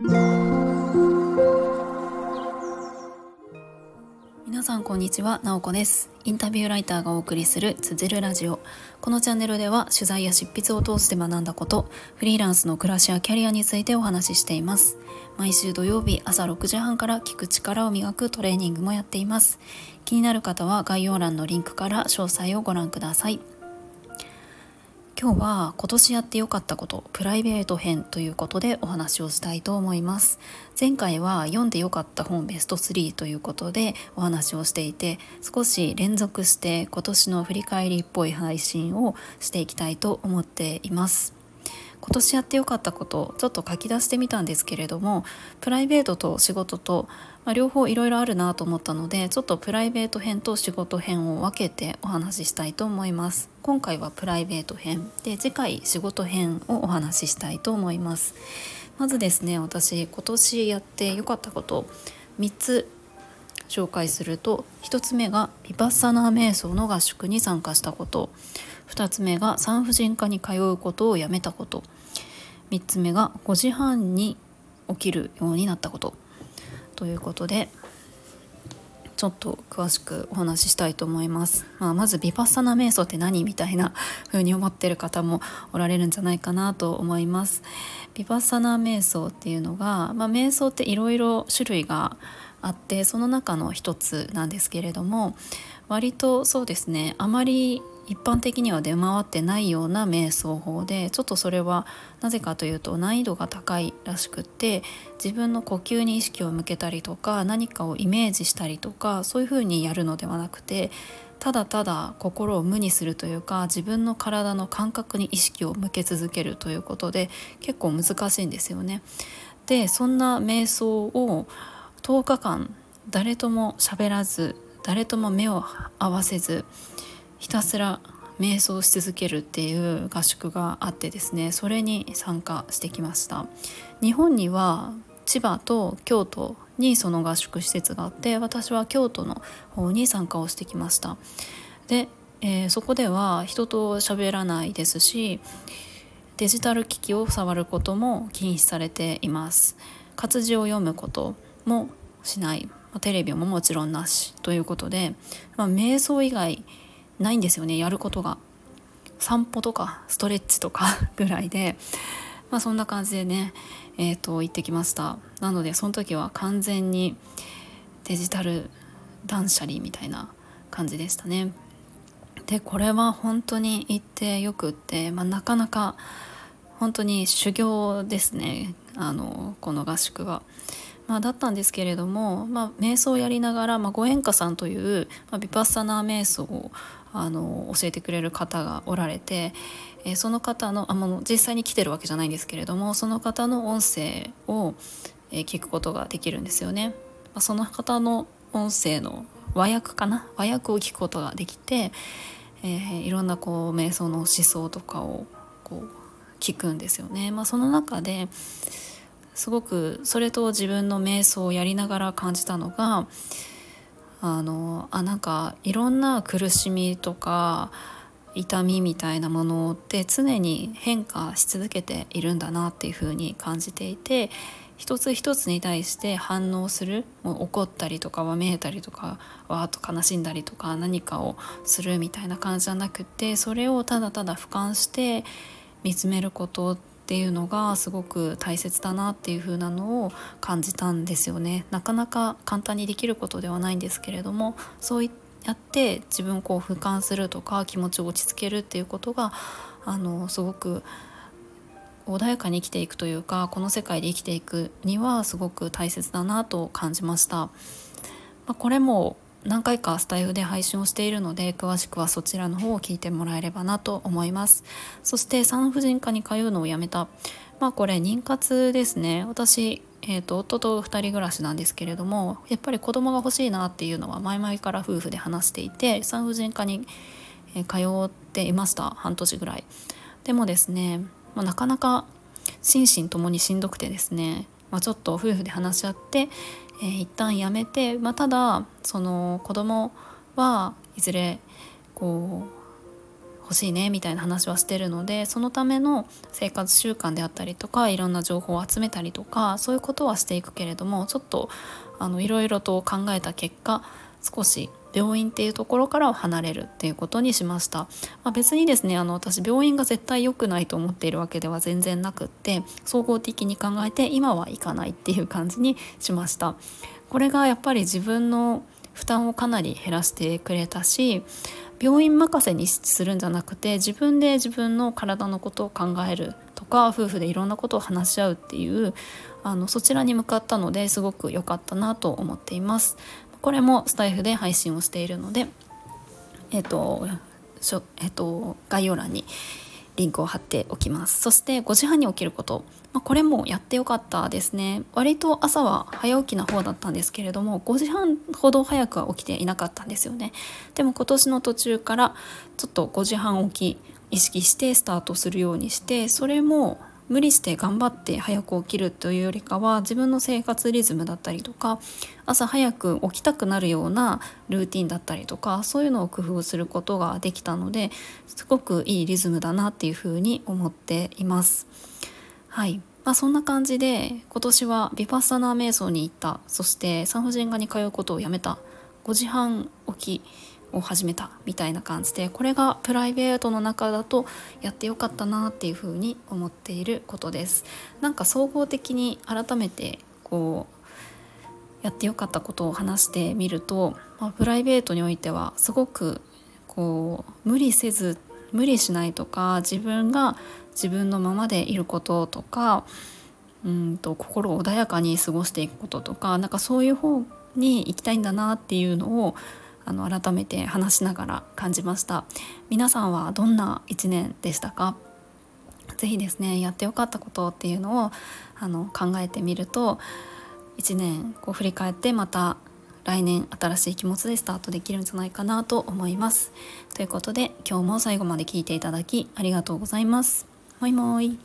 皆さんこんにちは、なおこです。インタビューライターがお送りするつづるラジオ。このチャンネルでは取材や執筆を通して学んだことフリーランスの暮らしやキャリアについてお話ししています。毎週土曜日朝6時半から聞く力を磨くトレーニングもやっています。気になる方は概要欄のリンクから詳細をご覧ください。今日は今年やってよかったことプライベート編ということでお話をしたいと思います。前回は読んでよかった本ベスト3ということでお話をしていて少し連続して今年の振り返りっぽい配信をしていきたいと思っています。今年やってよかったことちょっと書き出してみたんですけれどもプライベートと仕事と、まあ、両方いろいろあるなと思ったのでちょっとプライベート編と仕事編を分けてお話ししたいと思います。今回はプライベート編。で次回仕事編をお話ししたいと思います。まずですね私今年やってよかったこと3つ紹介すると1つ目がヴィパッサナー瞑想の合宿に参加したこと。2つ目が産婦人科に通うことをやめたこと。3つ目が5時半に起きるようになったこと。ということでちょっと詳しくお話ししたいと思います。まあ、まずヴィパッサナ瞑想って何みたいな風に思ってる方もおられるんじゃないかなと思います。ヴィパッサナ瞑想っていうのが、まあ、瞑想っていろいろ種類があってその中の一つなんですけれども割とそうですねあまり一般的には出回ってないような瞑想法でちょっとそれはなぜかというと難易度が高いらしくって自分の呼吸に意識を向けたりとか何かをイメージしたりとかそういうふうにやるのではなくてただただ心を無にするというか自分の体の感覚に意識を向け続けるということで結構難しいんですよね。でそんな瞑想を10日間誰とも喋らず誰とも目を合わせずひたすら瞑想し続けるっていう合宿があってですねそれに参加してきました。日本には千葉と京都にその合宿施設があって私は京都の方に参加をしてきました。で、えー、そこでは人と喋らないですしデジタル機器を触ることも禁止されています。活字を読むこともしない。テレビももちろんなしということで、まあ、瞑想以外ないんですよねやることが。散歩とかストレッチとか ぐらいで。まあそんな感じでねえーと、行ってきました。なのでその時は完全にデジタル断捨離みたいな感じでしたね。でこれは本当に行ってよくって、まあ、なかなか本当に修行ですねあのこの合宿は。まあ、だったんですけれども、まあ、瞑想をやりながら、まあ、ご縁家さんという、まあ、ビパッサナー瞑想をあの教えてくれる方がおられて、え、その方のあの実際に来てるわけじゃないんですけれどもその方の音声を、え、聞くことができるんですよね。ま、その方の音声の和訳かな？和訳を聞くことができて、えー、いろんなこう瞑想の思想とかをこう聞くんですよね。まあ、その中ですごくそれと自分の瞑想をやりながら感じたのがあのあなんかいろんな苦しみとか痛みみたいなものって常に変化し続けているんだなっていうふうに感じていて一つ一つに対して反応するもう怒ったりとかわめいたりとかわーっと悲しんだりとか何かをするみたいな感じじゃなくてそれをただただ俯瞰して見つめることってっていうのがすごく大切だなっていう風なのを感じたんですよねなかなか簡単にできることではないんですけれどもそうやって自分をこう俯瞰するとか気持ちを落ち着けるっていうことがあのすごく穏やかに生きていくというかこの世界で生きていくにはすごく大切だなと感じました。まあ、これも何回かスタイフで配信をしているので詳しくはそちらの方を聞いてもらえればなと思います。そして産婦人科に通うのをやめた。まあこれ妊活ですね。私えーと、夫と2人暮らしなんですけれどもやっぱり子供が欲しいなっていうのは前々から夫婦で話していて産婦人科に通っていました。半年ぐらい。でもですね、まあ、なかなか心身ともにしんどくてですね、まあ、ちょっと夫婦で話し合ってえー、一旦やめて、まあ、ただその子供はいずれこう欲しいねみたいな話はしてるのでそのための生活習慣であったりとかいろんな情報を集めたりとかそういうことはしていくけれどもちょっとあのいろいろと考えた結果少し病院っていうところから離れるっていうことにしました、まあ、別にですねあの私病院が絶対良くないと思っているわけでは全然なくって総合的に考えて今は行かないっていう感じにしました。これがやっぱり自分の負担をかなり減らしてくれたし病院任せにするんじゃなくて自分で自分の体のことを考えるとか夫婦でいろんなことを話し合うっていうあのそちらに向かったのですごく良かったなと思っています。これもスタイフで配信をしているのでえっ、ー、とえっ、ー、と概要欄にリンクを貼っておきます。そして5時半に起きること、まあ、これもやってよかったですね。割と朝は早起きな方だったんですけれども5時半ほど早くは起きていなかったんですよね。でも今年の途中からちょっと5時半起き意識してスタートするようにしてそれも無理して頑張って早く起きるというよりかは自分の生活リズムだったりとか朝早く起きたくなるようなルーティンだったりとかそういうのを工夫することができたのですごくいいリズムだなっていうふうに思っています。はい。まあ、そんな感じで今年はビパッサナー瞑想に行った。そして産婦人科に通うことをやめた。5時半起き。を始めたみたいな感じでこれがプライベートの中だとやってよかったなっていうふうに思っていることです。なんか総合的に改めてこうやってよかったことを話してみると、まあ、プライベートにおいてはすごくこう無理せず無理しないとか自分が自分のままでいることとかうんと心穏やかに過ごしていくこととかなんかそういう方に行きたいんだなっていうのをあの改めて話しながら感じました皆さんはどんな1年でしたか？是非ですねやってよかったことっていうのをあの考えてみると1年こう振り返ってまた来年新しい気持ちでスタートできるんじゃないかなと思います。ということで今日も最後まで聞いていただきありがとうございます。もいもい。